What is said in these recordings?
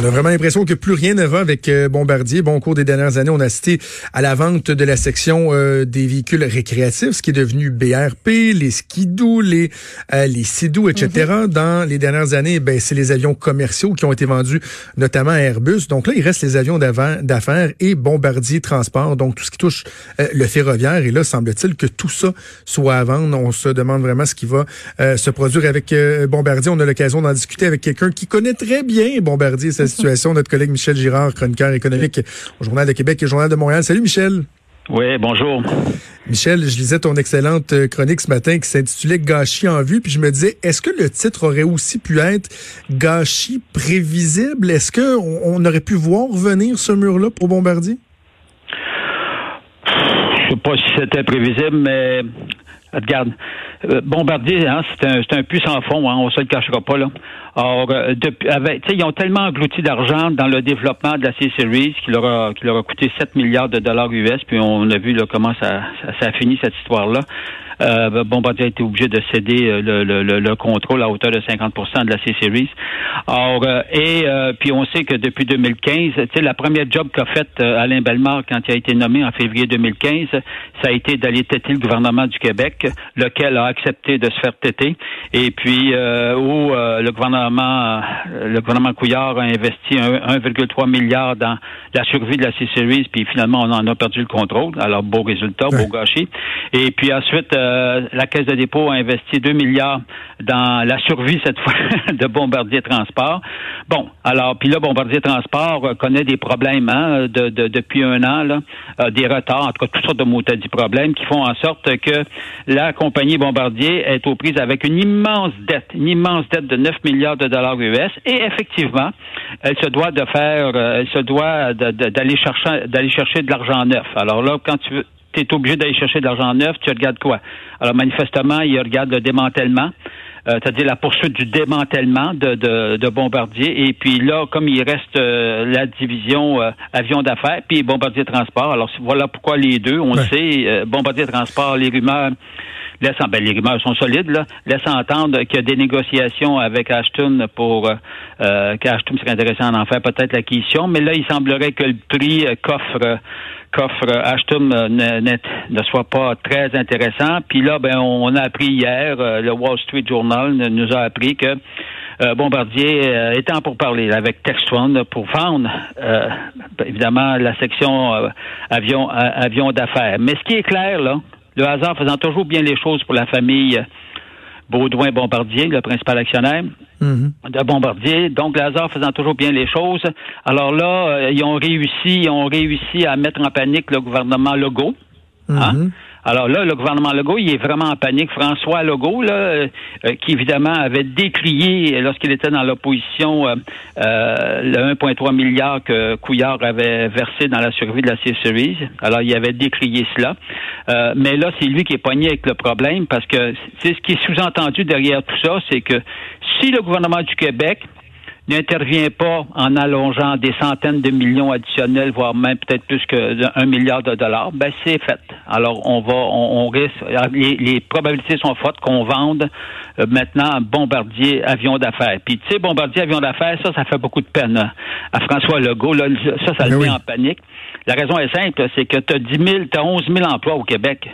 On a vraiment l'impression que plus rien ne va avec euh, Bombardier. Bon, au cours des dernières années, on a assisté à la vente de la section euh, des véhicules récréatifs, ce qui est devenu BRP, les skidoo, les euh, les sidou, etc. Mm-hmm. Dans les dernières années, ben c'est les avions commerciaux qui ont été vendus, notamment à Airbus. Donc là, il reste les avions d'affaires et Bombardier Transport, donc tout ce qui touche le ferroviaire. Et là, semble-t-il que tout ça soit à vendre. On se demande vraiment ce qui va se produire avec Bombardier. On a l'occasion d'en discuter avec quelqu'un qui connaît très bien Bombardier situation. Notre collègue Michel Girard, chroniqueur économique au Journal de Québec et au Journal de Montréal. Salut Michel. Oui, bonjour. Michel, je lisais ton excellente euh, chronique ce matin qui s'intitulait Gâchis en vue, puis je me disais, est-ce que le titre aurait aussi pu être Gâchis prévisible? Est-ce qu'on on aurait pu voir venir ce mur-là pour Bombardier? Je sais pas si c'était prévisible, mais regarde, euh, Bombardier, hein, c'est un, un puissant fond, hein, on se le cachera pas là. Alors, euh, depuis, avec, ils ont tellement englouti d'argent dans le développement de la C-Series qui leur a, leur a coûté 7 milliards de dollars US, puis on a vu là, comment ça, ça a fini cette histoire-là euh, Bombardier a été obligé de céder euh, le, le, le, contrôle à hauteur de 50% de la C-Series. Alors, euh, et euh, puis on sait que depuis 2015, tu sais, la première job qu'a faite Alain Bellemare quand il a été nommé en février 2015, ça a été d'aller têter le gouvernement du Québec, lequel a accepté de se faire têter, et puis où le gouvernement, le gouvernement Couillard a investi 1,3 milliard dans la survie de la C-Series, puis finalement on en a perdu le contrôle. Alors beau résultat, beau gâchis. Et puis ensuite euh, la Caisse de dépôt a investi 2 milliards dans la survie, cette fois, de Bombardier Transport. Bon, alors, puis là, Bombardier Transport euh, connaît des problèmes hein, de, depuis un an, là, euh, des retards, en tout cas, toutes sortes de maudits problèmes qui font en sorte que la compagnie Bombardier est aux prises avec une immense dette, une immense dette de 9 milliards de dollars US. Et effectivement, elle se doit de faire, elle se doit d'aller chercher, d'aller chercher de l'argent neuf. Alors là, quand tu veux, tu es obligé d'aller chercher de l'argent neuf, tu regardes quoi? Alors, manifestement, il regarde le démantèlement. Euh, c'est-à-dire la poursuite du démantèlement de, de, Bombardier. Et puis là, comme il reste euh, la division euh, avion d'affaires, puis Bombardier Transport. Alors voilà pourquoi les deux, on le sait, Bombardier Transport, les rumeurs laissent, ben, les rumeurs sont solides, là, laissent entendre qu'il y a des négociations avec Ashton pour euh, qu'Ashton serait intéressant d'en faire peut-être l'acquisition, mais là, il semblerait que le prix qu'offre qu'offre Ashton euh, ne, soit pas très intéressant. Puis là, ben, on a appris hier, euh, le Wall Street Journal nous a appris que euh, Bombardier étant pour parler avec Textron pour vendre évidemment la section avion avion d'affaires. Mais ce qui est clair là, le hasard faisant toujours bien les choses pour la famille Baudouin Bombardier, le principal actionnaire mhm. de Bombardier. Donc, Lazare faisant toujours bien les choses. Alors là, euh, ils ont réussi, ils ont réussi à mettre en panique le gouvernement Legault. Hein? Alors là, le gouvernement Legault, il est vraiment en panique. François Legault, là, euh, euh, qui évidemment avait décrié lorsqu'il était dans l'opposition euh, le 1,3 milliard que Couillard avait versé dans la survie de la C-Series. Alors, il avait décrié cela. mais là, c'est lui qui est pogné avec le problème parce que c'est ce qui est sous-entendu derrière tout ça, c'est que si le gouvernement du Québec n'intervient pas en allongeant des centaines de millions additionnels, voire même peut-être plus qu'un milliard de dollars, ben c'est fait. Alors on va, on, risque, les, probabilités sont fortes qu'on vende euh, maintenant un bombardier avion d'affaires. Puis tu sais, bombardier avion d'affaires, ça, ça fait beaucoup de peine hein. à François Legault. Là, ça, ça le met en panique. La raison est simple, c'est que tu as 10 000, tu as 11 000 emplois au Québec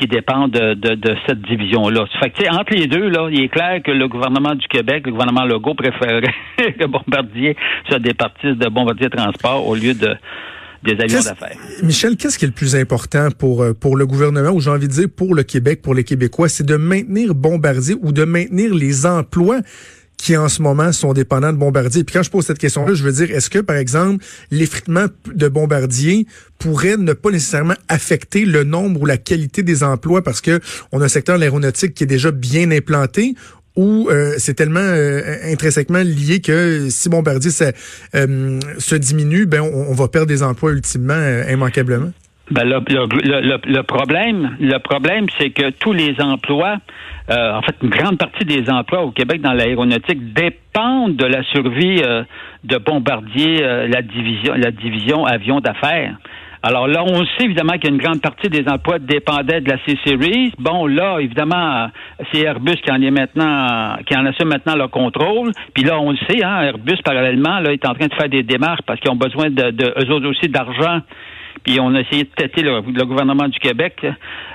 qui dépend de, de, cette division-là. Fait que, entre les deux, là, il est clair que le gouvernement du Québec, le gouvernement Legault, préférerait que Bombardier se départisse de Bombardier Transport au lieu de des avions d'affaires. Michel, qu'est-ce qui est le plus important pour euh, pour le gouvernement ou j'ai envie de dire pour le Québec, pour les Québécois, c'est de maintenir Bombardier ou de maintenir les emplois qui en ce moment sont dépendants de Bombardier. Puis quand je pose cette question-là, je veux dire, est-ce que, par exemple, l'effritement de Bombardier pourrait ne pas nécessairement affecter le nombre ou la qualité des emplois parce que on a un secteur de l'aéronautique qui est déjà bien implanté ou euh, c'est tellement euh, intrinsèquement lié que si Bombardier ça, se diminue, ben on, va perdre des emplois ultimement immanquablement? Ben le, le, le, problème, le problème, c'est que tous les emplois, en fait, une grande partie des emplois au Québec dans l'aéronautique dépendent de la survie de Bombardier, la division, la division avion d'affaires. Alors là, on sait évidemment qu'il y a une grande partie des emplois dépendaient de la C-Series. Bon, là, évidemment, c'est Airbus qui en est maintenant, qui en assume maintenant le contrôle. Puis là, on le sait, hein, Airbus, parallèlement, là, est en train de faire des démarches parce qu'ils ont besoin de, de eux autres aussi d'argent puis on a essayé de têter le, gouvernement du Québec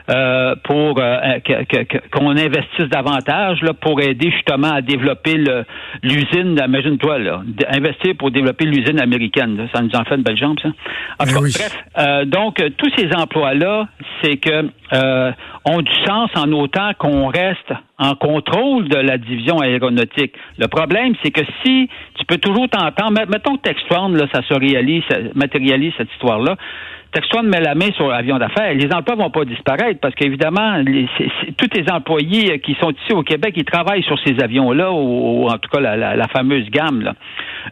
euh, pour euh, qu'on investisse davantage là, pour aider justement à développer l'usine, imagine-toi, là, investir pour développer l'usine américaine. Ça nous en fait une belle jambe, ça. En ben bref, euh, donc, tous ces emplois-là, c'est que ont du sens en autant qu'on reste en contrôle de la division aéronautique. Le problème, c'est que si tu peux toujours t'entendre, mettons que Textron, là, ça se réalise, ça matérialise cette histoire-là, Textron met la main sur l'avion d'affaires. Les emplois vont pas disparaître parce qu'évidemment, tous les employés qui sont ici au Québec, ils travaillent sur ces avions-là, ou, en tout cas la, fameuse gamme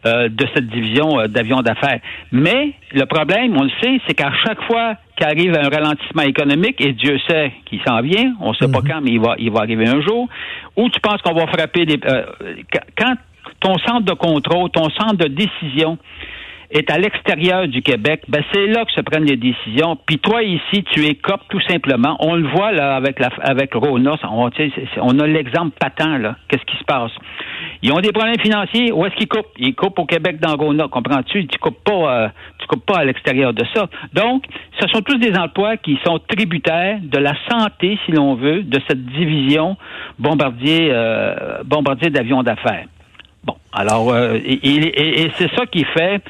euh, de cette division euh, d'avions d'affaires. Mais le problème, on le sait, c'est qu'à chaque fois qu'arrive un ralentissement économique, et Dieu sait qu'il s'en vient, on ne sait pas mhm. quand, mais il va, il va arriver un jour, où tu penses qu'on va frapper des... Euh, quand ton centre de contrôle, ton centre de décision est à l'extérieur du Québec, ben c'est là que se prennent les décisions. Puis toi ici, tu écopes tout simplement. On le voit là avec la avec Rona, on, on a l'exemple patent là. Qu'est-ce qui se passe? Ils ont des problèmes financiers. Où est-ce qu'ils coupent? Ils coupent au Québec dans Rona, comprends-tu? Tu coupes pas, euh, tu coupes pas à l'extérieur de ça. Donc, ce sont tous des emplois qui sont tributaires de la santé, si l'on veut, de cette division bombardier euh, bombardier d'avions d'affaires. Bon, alors, euh, et c'est ça qui fait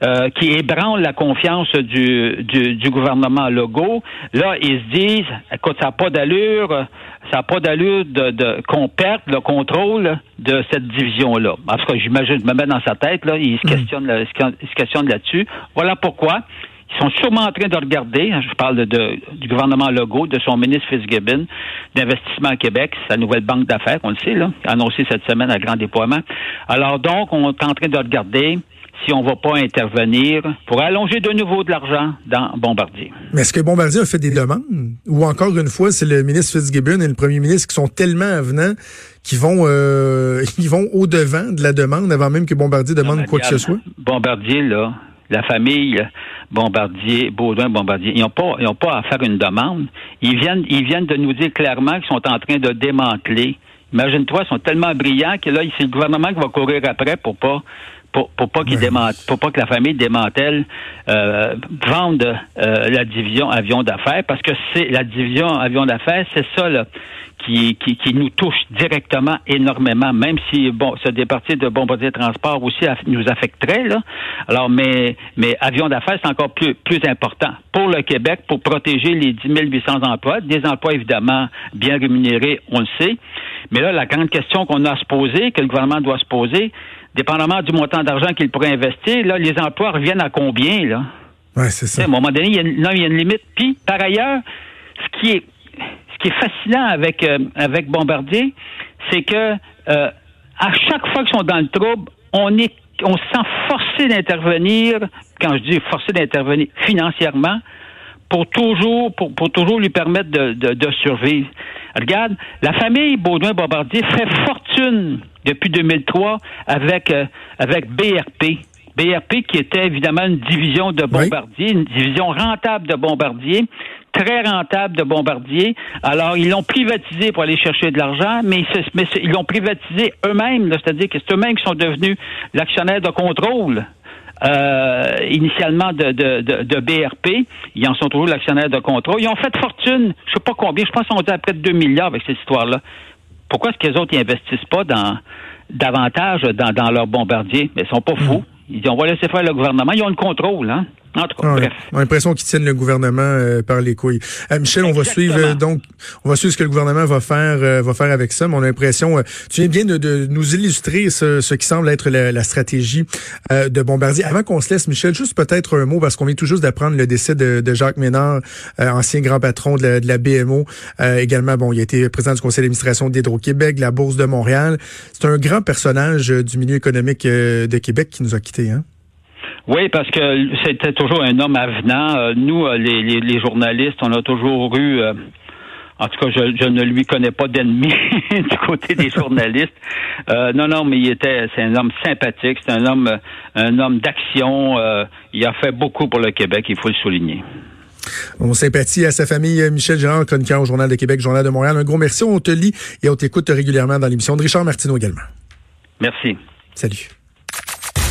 euh, qui ébranle la confiance du, du, gouvernement Legault. Là, ils se disent, écoute, ça n'a pas d'allure, ça n'a pas d'allure de, qu'on perde le contrôle de cette division-là. Parce que j'imagine, je me mets dans sa tête, là, il se il se questionne là-dessus. Voilà pourquoi. Ils sont sûrement en train de regarder, hein, je parle de, du gouvernement Legault, de son ministre Fitzgibbon, d'investissement à Québec, sa nouvelle banque d'affaires, on le sait, là, annoncé cette semaine à grand déploiement. Alors donc, on est en train de regarder si on ne va pas intervenir pour allonger de nouveau de l'argent dans Bombardier. Mais est-ce que Bombardier a fait des demandes? Ou encore une fois, c'est le ministre Fitzgibbon et le premier ministre qui sont tellement avenants qu'ils vont, euh, ils vont au-devant de la demande avant même que Bombardier demande quoi que ce soit? Bombardier, là, la famille Bombardier, Baudouin, Bombardier, ils n'ont pas, ils ont pas à faire une demande. Ils viennent, ils viennent de nous dire clairement qu'ils sont en train de démanteler. Imagine-toi, ils sont tellement brillants que là, c'est le gouvernement qui va courir après pour pas pour, pour pas qu'il pour pas que la famille démantèle euh, vende euh, la division avion d'affaires parce que c'est la division avion d'affaires c'est ça là, qui, qui, qui, nous touche directement énormément même si bon ce départi de Bombardier Transport aussi nous affecterait là. Alors mais mais avion d'affaires c'est encore plus plus important pour le Québec pour protéger les 10 800 emplois des emplois évidemment bien rémunérés on le sait. Mais là la grande question qu'on a à se poser que le gouvernement doit se poser dépendamment du montant d'argent qu'il pourrait investir, là, les emplois reviennent à combien, là? Oui, c'est ça. À un moment donné, il y, a une, il y a une limite. Puis, par ailleurs, ce qui est, ce qui est fascinant avec, euh, avec Bombardier, c'est que euh, à chaque fois qu'ils sont dans le trouble, on est on se sent forcé d'intervenir, quand je dis forcé d'intervenir financièrement, pour toujours, pour, pour toujours lui permettre de, de, de survivre. Regarde, la famille Baudouin-Bombardier fait fortune depuis 2003 avec, euh, avec BRP. BRP qui était évidemment une division de Bombardier, une division rentable de Bombardier, très rentable de Bombardier. Alors, ils l'ont privatisé pour aller chercher de l'argent, mais, ils l'ont privatisé eux-mêmes, c'est-à-dire que c'est eux-mêmes qui sont devenus l'actionnaire de contrôle euh, initialement de, de, de, BRP. Ils en sont toujours l'actionnaire de contrôle. Ils ont fait fortune, je sais pas combien, je pense qu'on est à près de 2 milliards avec cette histoire-là. Pourquoi est-ce que les autres n'investissent pas dans davantage dans, dans leurs bombardiers? Mais ils sont pas fous. Mm. Ils disent on va laisser faire le gouvernement. Ils ont le contrôle, hein? En tout cas, bref. On a l'impression qu'ils tiennent le gouvernement euh, par les couilles. Euh, Michel, on va suivre euh, donc, on va suivre ce que le gouvernement va faire, va faire avec ça. Mais on a l'impression, tu viens bien de, nous illustrer ce, qui semble être la, stratégie de Bombardier. Avant qu'on se laisse, Michel, juste peut-être un mot parce qu'on vient tout juste d'apprendre le décès de, Jacques Ménard, ancien grand patron de la, BMO. également, bon, il a été président du conseil d'administration d'Hydro-Québec, de la Bourse de Montréal. C'est un grand personnage du milieu économique de Québec qui nous a quittés. Hein? Oui, parce que c'était toujours un homme avenant. Euh, nous, euh, les, journalistes, on a toujours eu euh, en tout cas, je, ne lui connais pas d'ennemi du côté des journalistes. non, non, mais il était, c'est un homme sympathique, c'est un homme, un homme d'action. il a fait beaucoup pour le Québec, il faut le souligner. On sympathie à sa famille, Michel Gérard, chroniqueur au Journal de Québec, Journal de Montréal. Un gros merci. On te lit et on t'écoute régulièrement dans l'émission de Richard Martineau également. Merci. Salut.